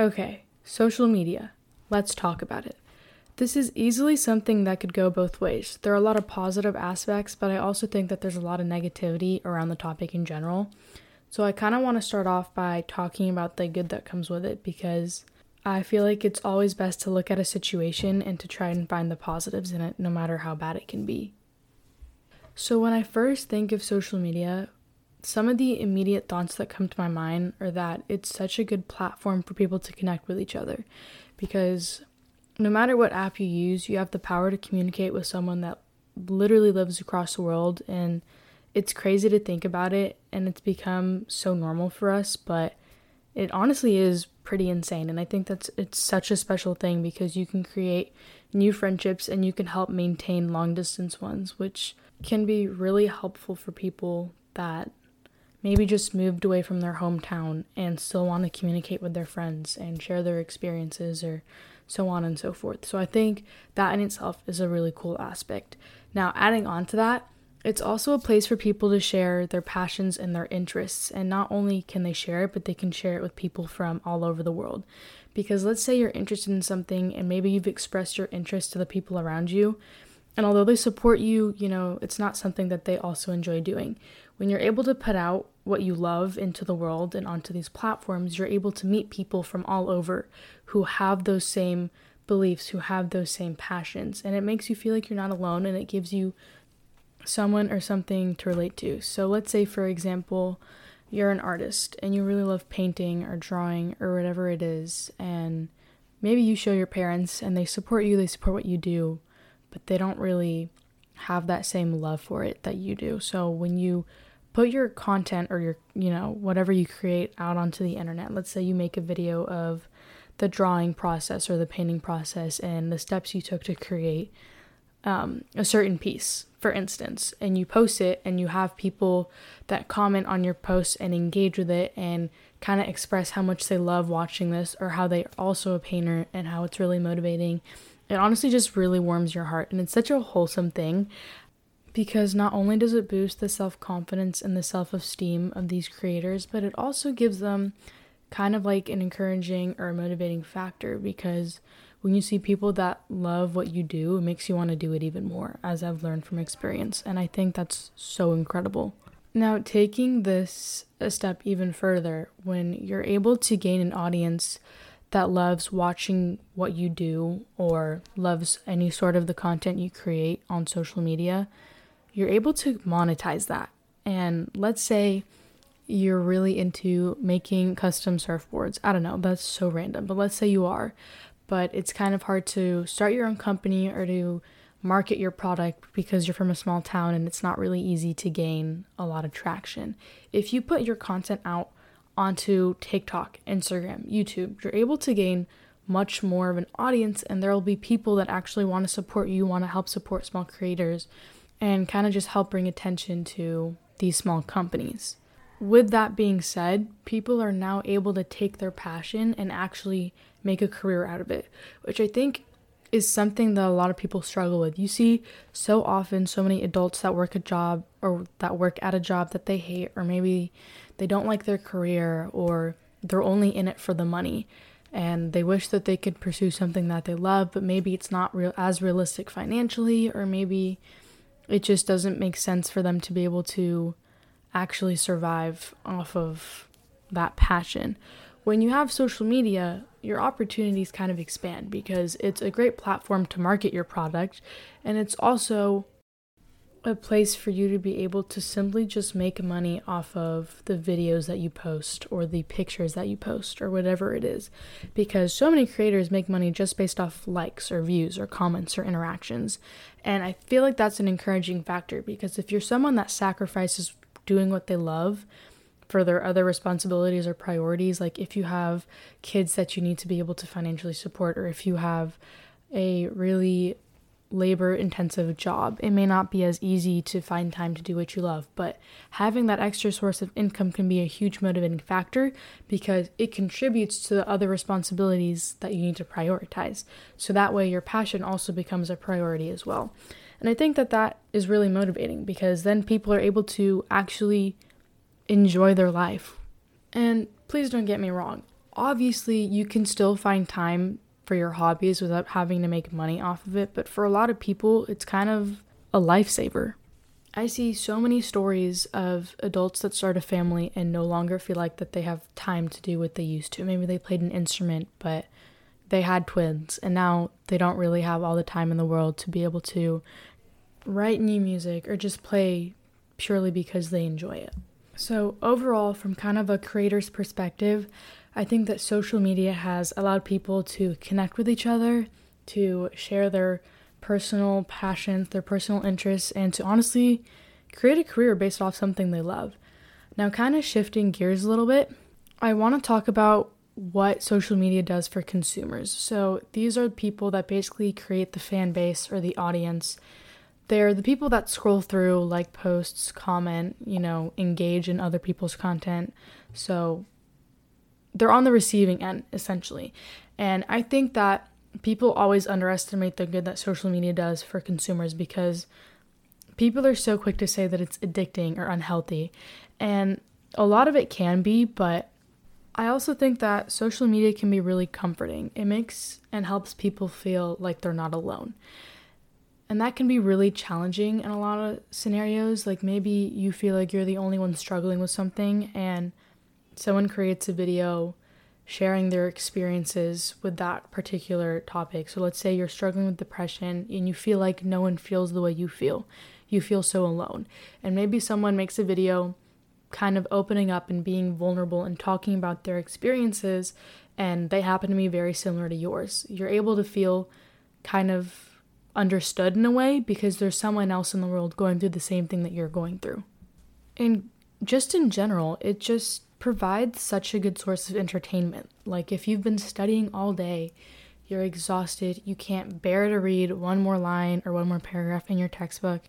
Okay, social media. Let's talk about it. This is easily something that could go both ways. There are a lot of positive aspects, but I also think that there's a lot of negativity around the topic in general. So I kind of want to start off by talking about the good that comes with it because I feel like it's always best to look at a situation and to try and find the positives in it, no matter how bad it can be. So, when I first think of social media, some of the immediate thoughts that come to my mind are that it's such a good platform for people to connect with each other. Because no matter what app you use, you have the power to communicate with someone that literally lives across the world and it's crazy to think about it and it's become so normal for us, but it honestly is pretty insane and I think that's it's such a special thing because you can create new friendships and you can help maintain long distance ones, which can be really helpful for people that maybe just moved away from their hometown and still want to communicate with their friends and share their experiences or so on and so forth. So I think that in itself is a really cool aspect. Now, adding on to that, it's also a place for people to share their passions and their interests. And not only can they share it, but they can share it with people from all over the world. Because let's say you're interested in something and maybe you've expressed your interest to the people around you. And although they support you, you know, it's not something that they also enjoy doing. When you're able to put out what you love into the world and onto these platforms, you're able to meet people from all over who have those same beliefs, who have those same passions. And it makes you feel like you're not alone and it gives you someone or something to relate to. So let's say, for example, you're an artist and you really love painting or drawing or whatever it is, and maybe you show your parents and they support you, they support what you do, but they don't really have that same love for it that you do. So when you put your content or your, you know, whatever you create out onto the internet, let's say you make a video of the drawing process or the painting process and the steps you took to create um, a certain piece, for instance, and you post it and you have people that comment on your post and engage with it and kind of express how much they love watching this or how they're also a painter and how it's really motivating. It honestly just really warms your heart and it's such a wholesome thing because not only does it boost the self confidence and the self esteem of these creators, but it also gives them kind of like an encouraging or motivating factor because when you see people that love what you do, it makes you want to do it even more, as I've learned from experience. And I think that's so incredible. Now, taking this a step even further, when you're able to gain an audience that loves watching what you do or loves any sort of the content you create on social media, you're able to monetize that. And let's say you're really into making custom surfboards. I don't know, that's so random, but let's say you are but it's kind of hard to start your own company or to market your product because you're from a small town and it's not really easy to gain a lot of traction. If you put your content out onto TikTok, Instagram, YouTube, you're able to gain much more of an audience and there will be people that actually want to support you, want to help support small creators and kind of just help bring attention to these small companies. With that being said, people are now able to take their passion and actually make a career out of it, which I think is something that a lot of people struggle with. You see so often so many adults that work a job or that work at a job that they hate or maybe they don't like their career or they're only in it for the money and they wish that they could pursue something that they love but maybe it's not real as realistic financially or maybe it just doesn't make sense for them to be able to actually survive off of that passion. When you have social media, your opportunities kind of expand because it's a great platform to market your product and it's also a place for you to be able to simply just make money off of the videos that you post or the pictures that you post or whatever it is. Because so many creators make money just based off likes or views or comments or interactions. And I feel like that's an encouraging factor because if you're someone that sacrifices doing what they love, for their other responsibilities or priorities. Like if you have kids that you need to be able to financially support, or if you have a really labor intensive job, it may not be as easy to find time to do what you love. But having that extra source of income can be a huge motivating factor because it contributes to the other responsibilities that you need to prioritize. So that way, your passion also becomes a priority as well. And I think that that is really motivating because then people are able to actually enjoy their life. And please don't get me wrong, obviously, you can still find time for your hobbies without having to make money off of it, but for a lot of people, it's kind of a lifesaver. I see so many stories of adults that start a family and no longer feel like that they have time to do what they used to. Maybe they played an instrument, but they had twins and now they don't really have all the time in the world to be able to write new music or just play purely because they enjoy it. So, overall, from kind of a creator's perspective, I think that social media has allowed people to connect with each other, to share their personal passions, their personal interests, and to honestly create a career based off something they love. Now, kind of shifting gears a little bit, I want to talk about what social media does for consumers. So, these are people that basically create the fan base or the audience. They're the people that scroll through, like posts, comment, you know, engage in other people's content. So, they're on the receiving end, essentially. And I think that people always underestimate the good that social media does for consumers because people are so quick to say that it's addicting or unhealthy. And a lot of it can be, but I also think that social media can be really comforting. It makes and helps people feel like they're not alone. And that can be really challenging in a lot of scenarios. Like maybe you feel like you're the only one struggling with something, and someone creates a video sharing their experiences with that particular topic. So let's say you're struggling with depression and you feel like no one feels the way you feel. You feel so alone. And maybe someone makes a video kind of opening up and being vulnerable and talking about their experiences and they happen to be very similar to yours. You're able to feel kind of understood in a way because there's someone else in the world going through the same thing that you're going through. And just in general, it just provides such a good source of entertainment. Like if you've been studying all day, you're exhausted, you can't bear to read one more line or one more paragraph in your textbook,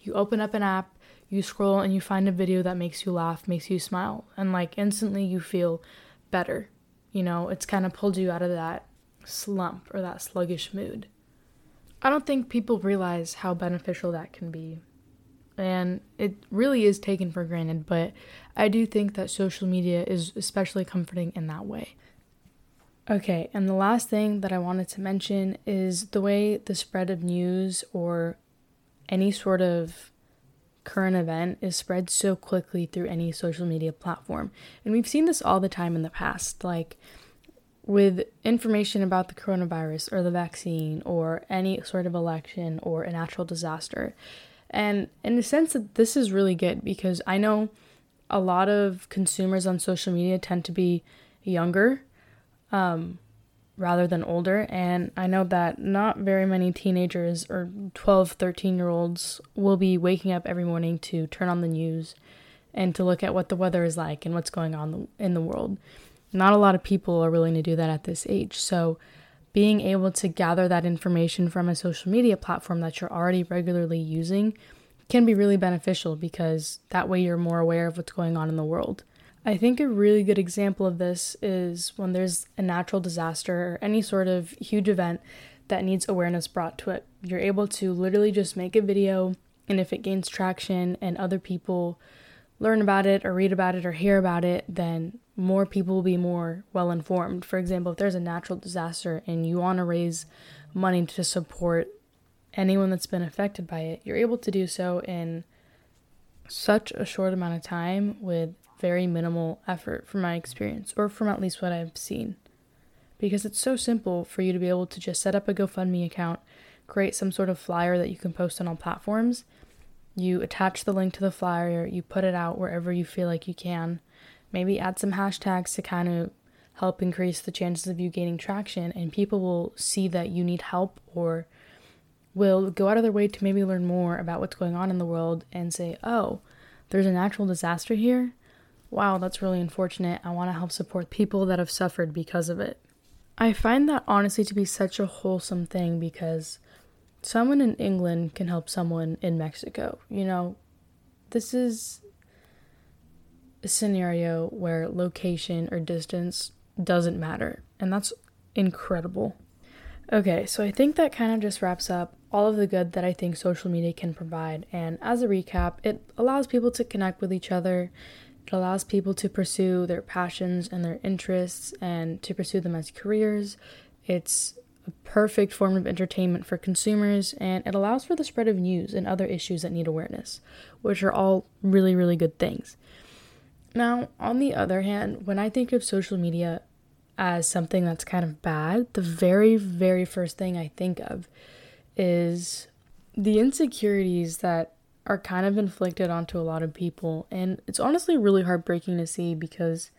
you open up an app, you scroll and you find a video that makes you laugh, makes you smile, and like instantly you feel better. You know, it's kind of pulled you out of that slump or that sluggish mood. I don't think people realize how beneficial that can be and it really is taken for granted, but I do think that social media is especially comforting in that way. Okay, and the last thing that I wanted to mention is the way the spread of news or any sort of current event is spread so quickly through any social media platform. And we've seen this all the time in the past, like with information about the coronavirus or the vaccine or any sort of election or a natural disaster. And in a sense that this is really good because I know a lot of consumers on social media tend to be younger um, rather than older. And I know that not very many teenagers or 12, 13 year olds will be waking up every morning to turn on the news and to look at what the weather is like and what's going on in the world. Not a lot of people are willing to do that at this age. So being able to gather that information from a social media platform that you're already regularly using can be really beneficial because that way you're more aware of what's going on in the world. I think a really good example of this is when there's a natural disaster or any sort of huge event that needs awareness brought to it. You're able to literally just make a video, and if it gains traction and other people learn about it or read about it or hear about it, then more people will be more well informed. For example, if there's a natural disaster and you want to raise money to support anyone that's been affected by it, you're able to do so in such a short amount of time with very minimal effort from my experience, or from at least what I've seen. Because it's so simple for you to be able to just set up a GoFundMe account, create some sort of flyer that you can post on all platforms. You attach the link to the flyer, you put it out wherever you feel like you can, Maybe add some hashtags to kind of help increase the chances of you gaining traction, and people will see that you need help or will go out of their way to maybe learn more about what's going on in the world and say, oh, there's a natural disaster here. Wow, that's really unfortunate. I want to help support people that have suffered because of it. I find that honestly to be such a wholesome thing because someone in England can help someone in Mexico. You know, this is scenario where location or distance doesn't matter, and that's incredible. Okay, so I think that kind of just wraps up all of the good that I think social media can provide. And as a recap, it allows people to connect with each other It allows people to pursue their passions and their interests and to pursue them as careers. It's a perfect form of entertainment for consumers and it allows for the spread of news and other issues that need awareness, which are all really, really good things. Now, on the other hand, when I think of social media as something that's kind of bad, the very, very first thing I think of is the insecurities that are kind of inflicted onto a lot of people. And it's honestly really heartbreaking to see because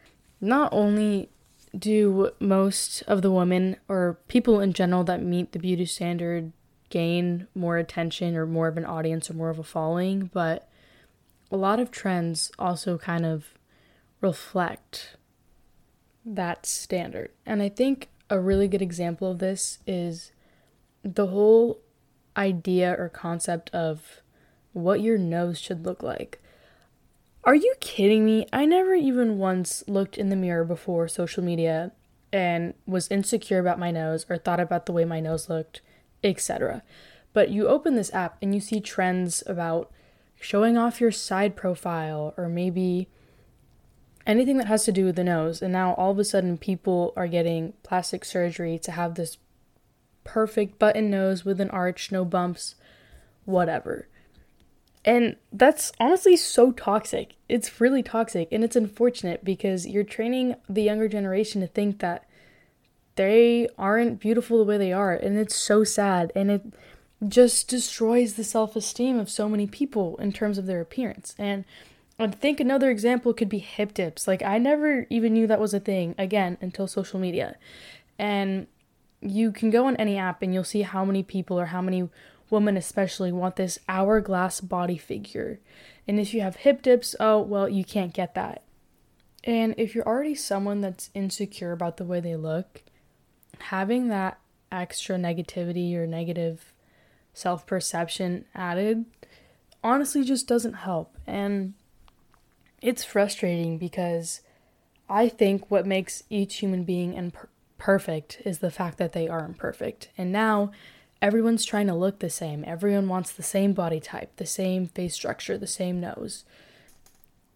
not only do most of the women or people in general that meet the beauty standard gain more attention or more of an audience or more of a following, but a lot of trends also kind of reflect that standard. And I think a really good example of this is the whole idea or concept of what your nose should look like. Are you kidding me? I never even once looked in the mirror before social media and was insecure about my nose or thought about the way my nose looked, etc. But you open this app and you see trends about showing off your side profile or maybe anything that has to do with the nose. And now all of a sudden, people are getting plastic surgery to have this perfect button nose with an arch, no bumps, whatever. And that's honestly so toxic. It's really toxic and it's unfortunate because you're training the younger generation to think that they aren't beautiful the way they are and it's so sad and it just destroys the self-esteem of so many people in terms of their appearance. And I think another example could be hip dips. Like I never even knew that was a thing again until social media. And you can go on any app and you'll see how many people or how many women especially want this hourglass body figure. And if you have hip dips, oh, well, you can't get that. And if you're already someone that's insecure about the way they look, having that extra negativity or negative self perception added honestly just doesn't help. And it's frustrating because I think what makes each human being imperfect is the fact that they are imperfect. And now everyone's trying to look the same. Everyone wants the same body type, the same face structure, the same nose.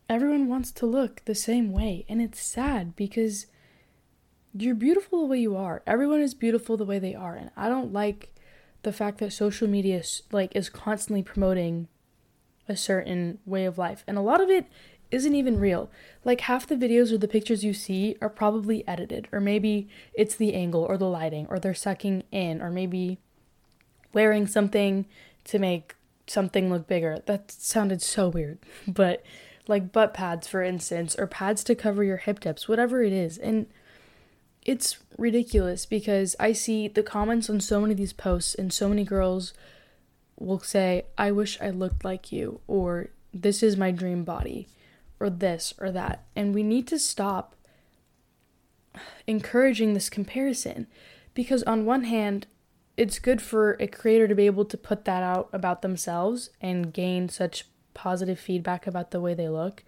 Everyone wants to look the same way. And it's sad because you're beautiful the way you are. Everyone is beautiful the way they are. And I don't like the fact that social media is, like is constantly promoting a certain way of life. And a lot of it isn't even real. Like half the videos or the pictures you see are probably edited, or maybe it's the angle or the lighting, or they're sucking in, or maybe wearing something to make something look bigger. That sounded so weird. But like butt pads, for instance, or pads to cover your hip dips, whatever it is. And it's ridiculous because I see the comments on so many of these posts, and so many girls will say, I wish I looked like you, or this is my dream body or this or that. And we need to stop encouraging this comparison because, on one hand, it's good for a creator to be able to put that out about themselves and gain such positive feedback about the way they look.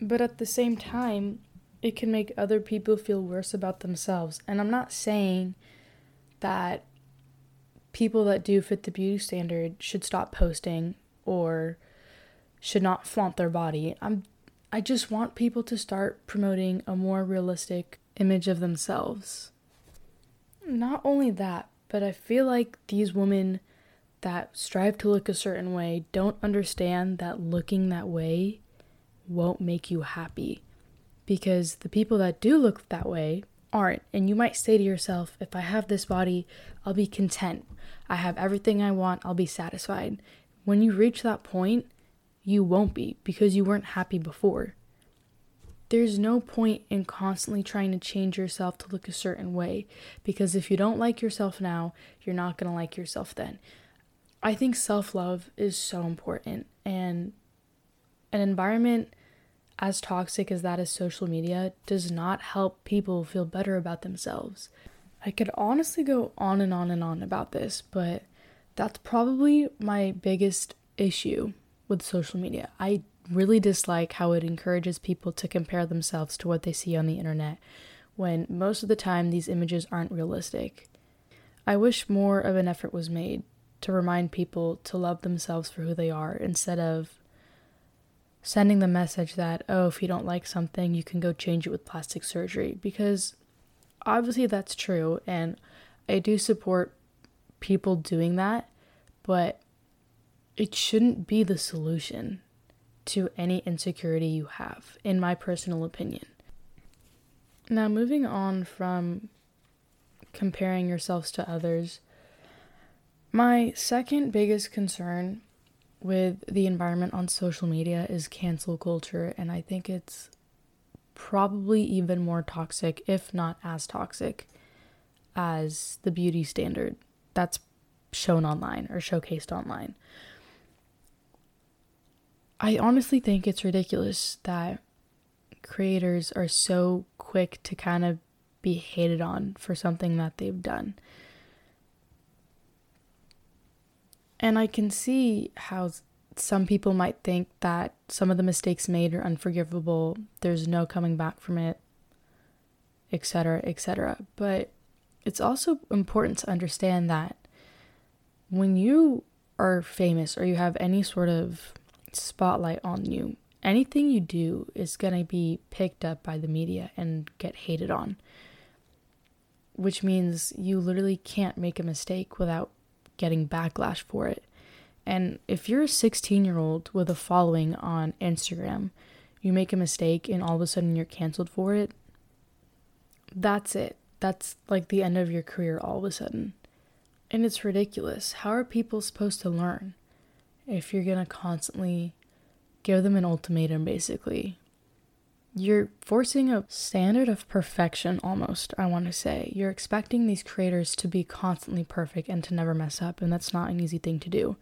But at the same time, it can make other people feel worse about themselves. And I'm not saying that people that do fit the beauty standard should stop posting or should not flaunt their body. I'm I just want people to start promoting a more realistic image of themselves. Not only that, but I feel like these women that strive to look a certain way don't understand that looking that way won't make you happy. Because the people that do look that way aren't. And you might say to yourself, if I have this body, I'll be content. I have everything I want, I'll be satisfied. When you reach that point, you won't be because you weren't happy before. There's no point in constantly trying to change yourself to look a certain way because if you don't like yourself now, you're not going to like yourself then. I think self love is so important, and an environment as toxic as that is social media does not help people feel better about themselves. I could honestly go on and on and on about this, but that's probably my biggest issue with social media. I really dislike how it encourages people to compare themselves to what they see on the internet when most of the time these images aren't realistic. I wish more of an effort was made to remind people to love themselves for who they are instead of sending the message that, oh, if you don't like something, you can go change it with plastic surgery. Because obviously that's true. And I do support people doing that. But it shouldn't be the solution to any insecurity you have, in my personal opinion. Now, moving on from comparing yourselves to others, my second biggest concern with the environment on social media is cancel culture, and I think it's probably even more toxic, if not as toxic, as the beauty standard that's shown online or showcased online. I honestly think it's ridiculous that creators are so quick to kind of be hated on for something that they've done. And I can see how some people might think that some of the mistakes made are unforgivable, there's no coming back from it, etc., etc. But it's also important to understand that when you are famous or you have any sort of spotlight on you. Anything you do is going to be picked up by the media and get hated on, which means you literally can't make a mistake without getting backlash for it. And if you're a 16 year old with a following on Instagram, you make a mistake and all of a sudden you're canceled for it, that's it. That's like the end of your career all of a sudden. And it's ridiculous. How are people supposed to learn? If you're going to constantly give them an ultimatum, basically. You're forcing a standard of perfection almost, I want to say. You're expecting these creators to be constantly perfect and to never mess up, and that's not an easy thing to do.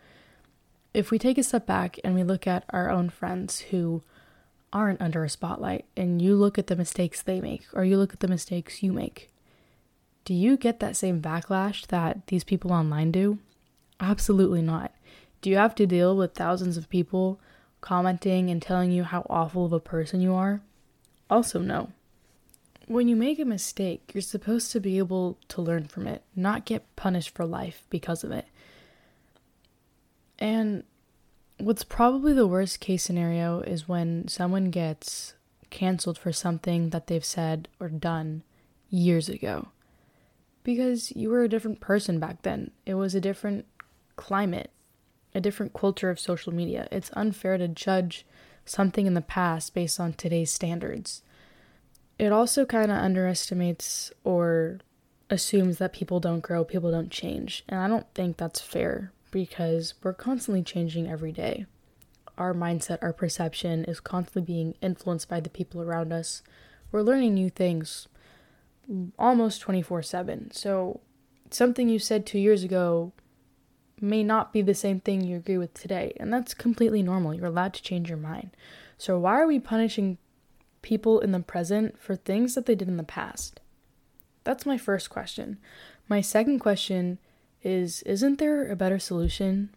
If we take a step back and we look at our own friends who aren't under a spotlight, and you look at the mistakes they make, or you look at the mistakes you make, do you get that same backlash that these people online do? Absolutely not. Do you have to deal with thousands of people commenting and telling you how awful of a person you are? Also, no. When you make a mistake, you're supposed to be able to learn from it, not get punished for life because of it. And what's probably the worst case scenario is when someone gets canceled for something that they've said or done years ago. Because you were a different person back then, it was a different climate a different culture of social media. It's unfair to judge something in the past based on today's standards. It also kind of underestimates or assumes that people don't grow, people don't change. And I don't think that's fair because we're constantly changing every day. Our mindset, our perception is constantly being influenced by the people around us. We're learning new things almost 24 7. So, something you said two years ago may not be the same thing you agree with today, and that's completely normal. You're allowed to change your mind. So, why are we punishing people in the present for things that they did in the past? That's my first question. My second question is Isn't there a better solution?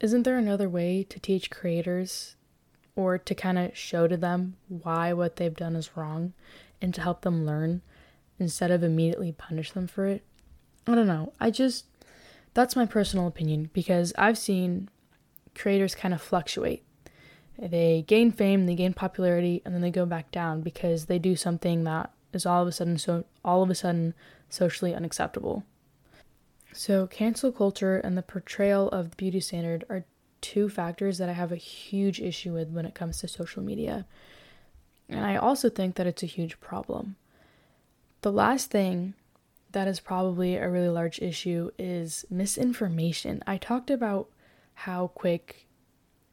Isn't there another way to teach creators or to kind of show to them why what they've done is wrong and to help them learn instead of immediately punish them for it? I don't know. I just that's my personal opinion because I've seen creators kind of fluctuate. They gain fame, they gain popularity, and then they go back down because they do something that is all of a sudden so all of a sudden socially unacceptable. So cancel culture and the portrayal of the beauty standard are two factors that I have a huge issue with when it comes to social media. And I also think that it's a huge problem. The last thing that is probably a really large issue is misinformation. I talked about how quick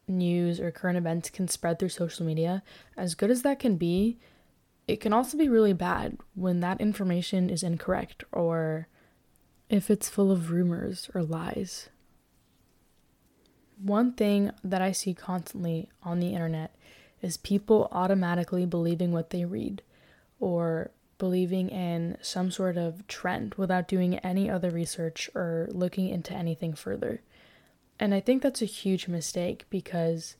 news or current events can spread through social media. As good as that can be, it can also be really bad when that information is incorrect or if it's full of rumors or lies. One thing that I see constantly on the internet is people automatically believing what they read or believing in some sort of trend without doing any other research or looking into anything further. And I think that's a huge mistake because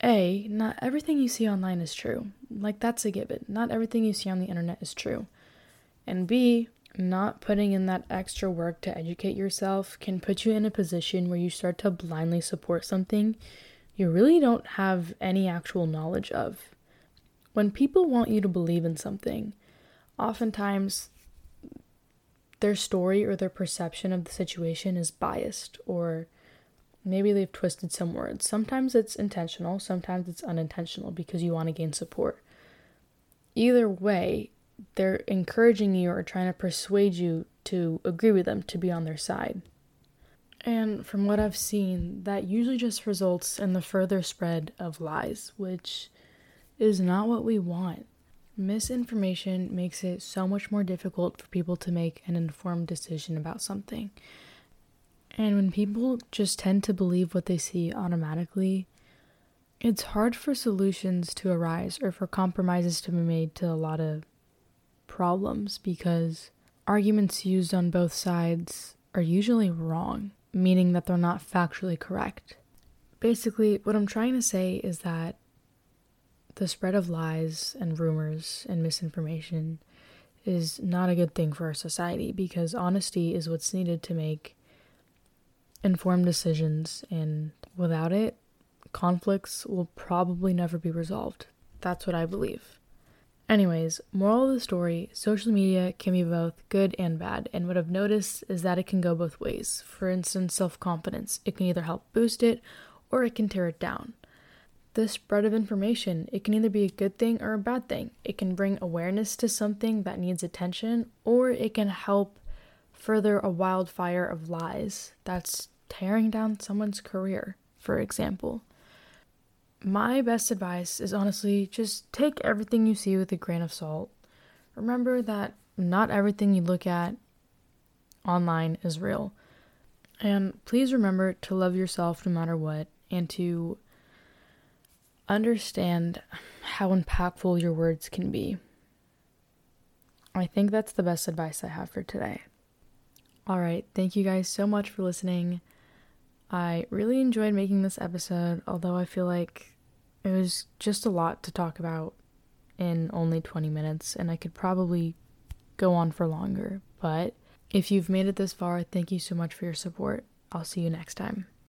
A, not everything you see online is true. Like, that's a given. Not everything you see on the internet is true. And B, not putting in that extra work to educate yourself can put you in a position where you start to blindly support something you really don't have any actual knowledge of. When people want you to believe in something, oftentimes their story or their perception of the situation is biased or maybe they've twisted some words. Sometimes it's intentional, sometimes it's unintentional because you want to gain support. Either way, they're encouraging you or trying to persuade you to agree with them, to be on their side. And from what I've seen, that usually just results in the further spread of lies, which is not what we want. Misinformation makes it so much more difficult for people to make an informed decision about something. And when people just tend to believe what they see automatically, it's hard for solutions to arise or for compromises to be made to a lot of problems because arguments used on both sides are usually wrong, meaning that they're not factually correct. Basically, what I'm trying to say is that the spread of lies and rumors and misinformation is not a good thing for our society because honesty is what's needed to make informed decisions, and without it, conflicts will probably never be resolved. That's what I believe. Anyways, moral of the story social media can be both good and bad, and what I've noticed is that it can go both ways. For instance, self confidence, it can either help boost it or it can tear it down. The spread of information, it can either be a good thing or a bad thing. It can bring awareness to something that needs attention, or it can help further a wildfire of lies that's tearing down someone's career, for example. My best advice is honestly just take everything you see with a grain of salt. Remember that not everything you look at online is real. And please remember to love yourself no matter what and to understand how impactful your words can be. I think that's the best advice I have for today. All right, thank you guys so much for listening. I really enjoyed making this episode, although I feel like it was just a lot to talk about in only 20 minutes, and I could probably go on for longer. But if you've made it this far, thank you so much for your support. I'll see you next time.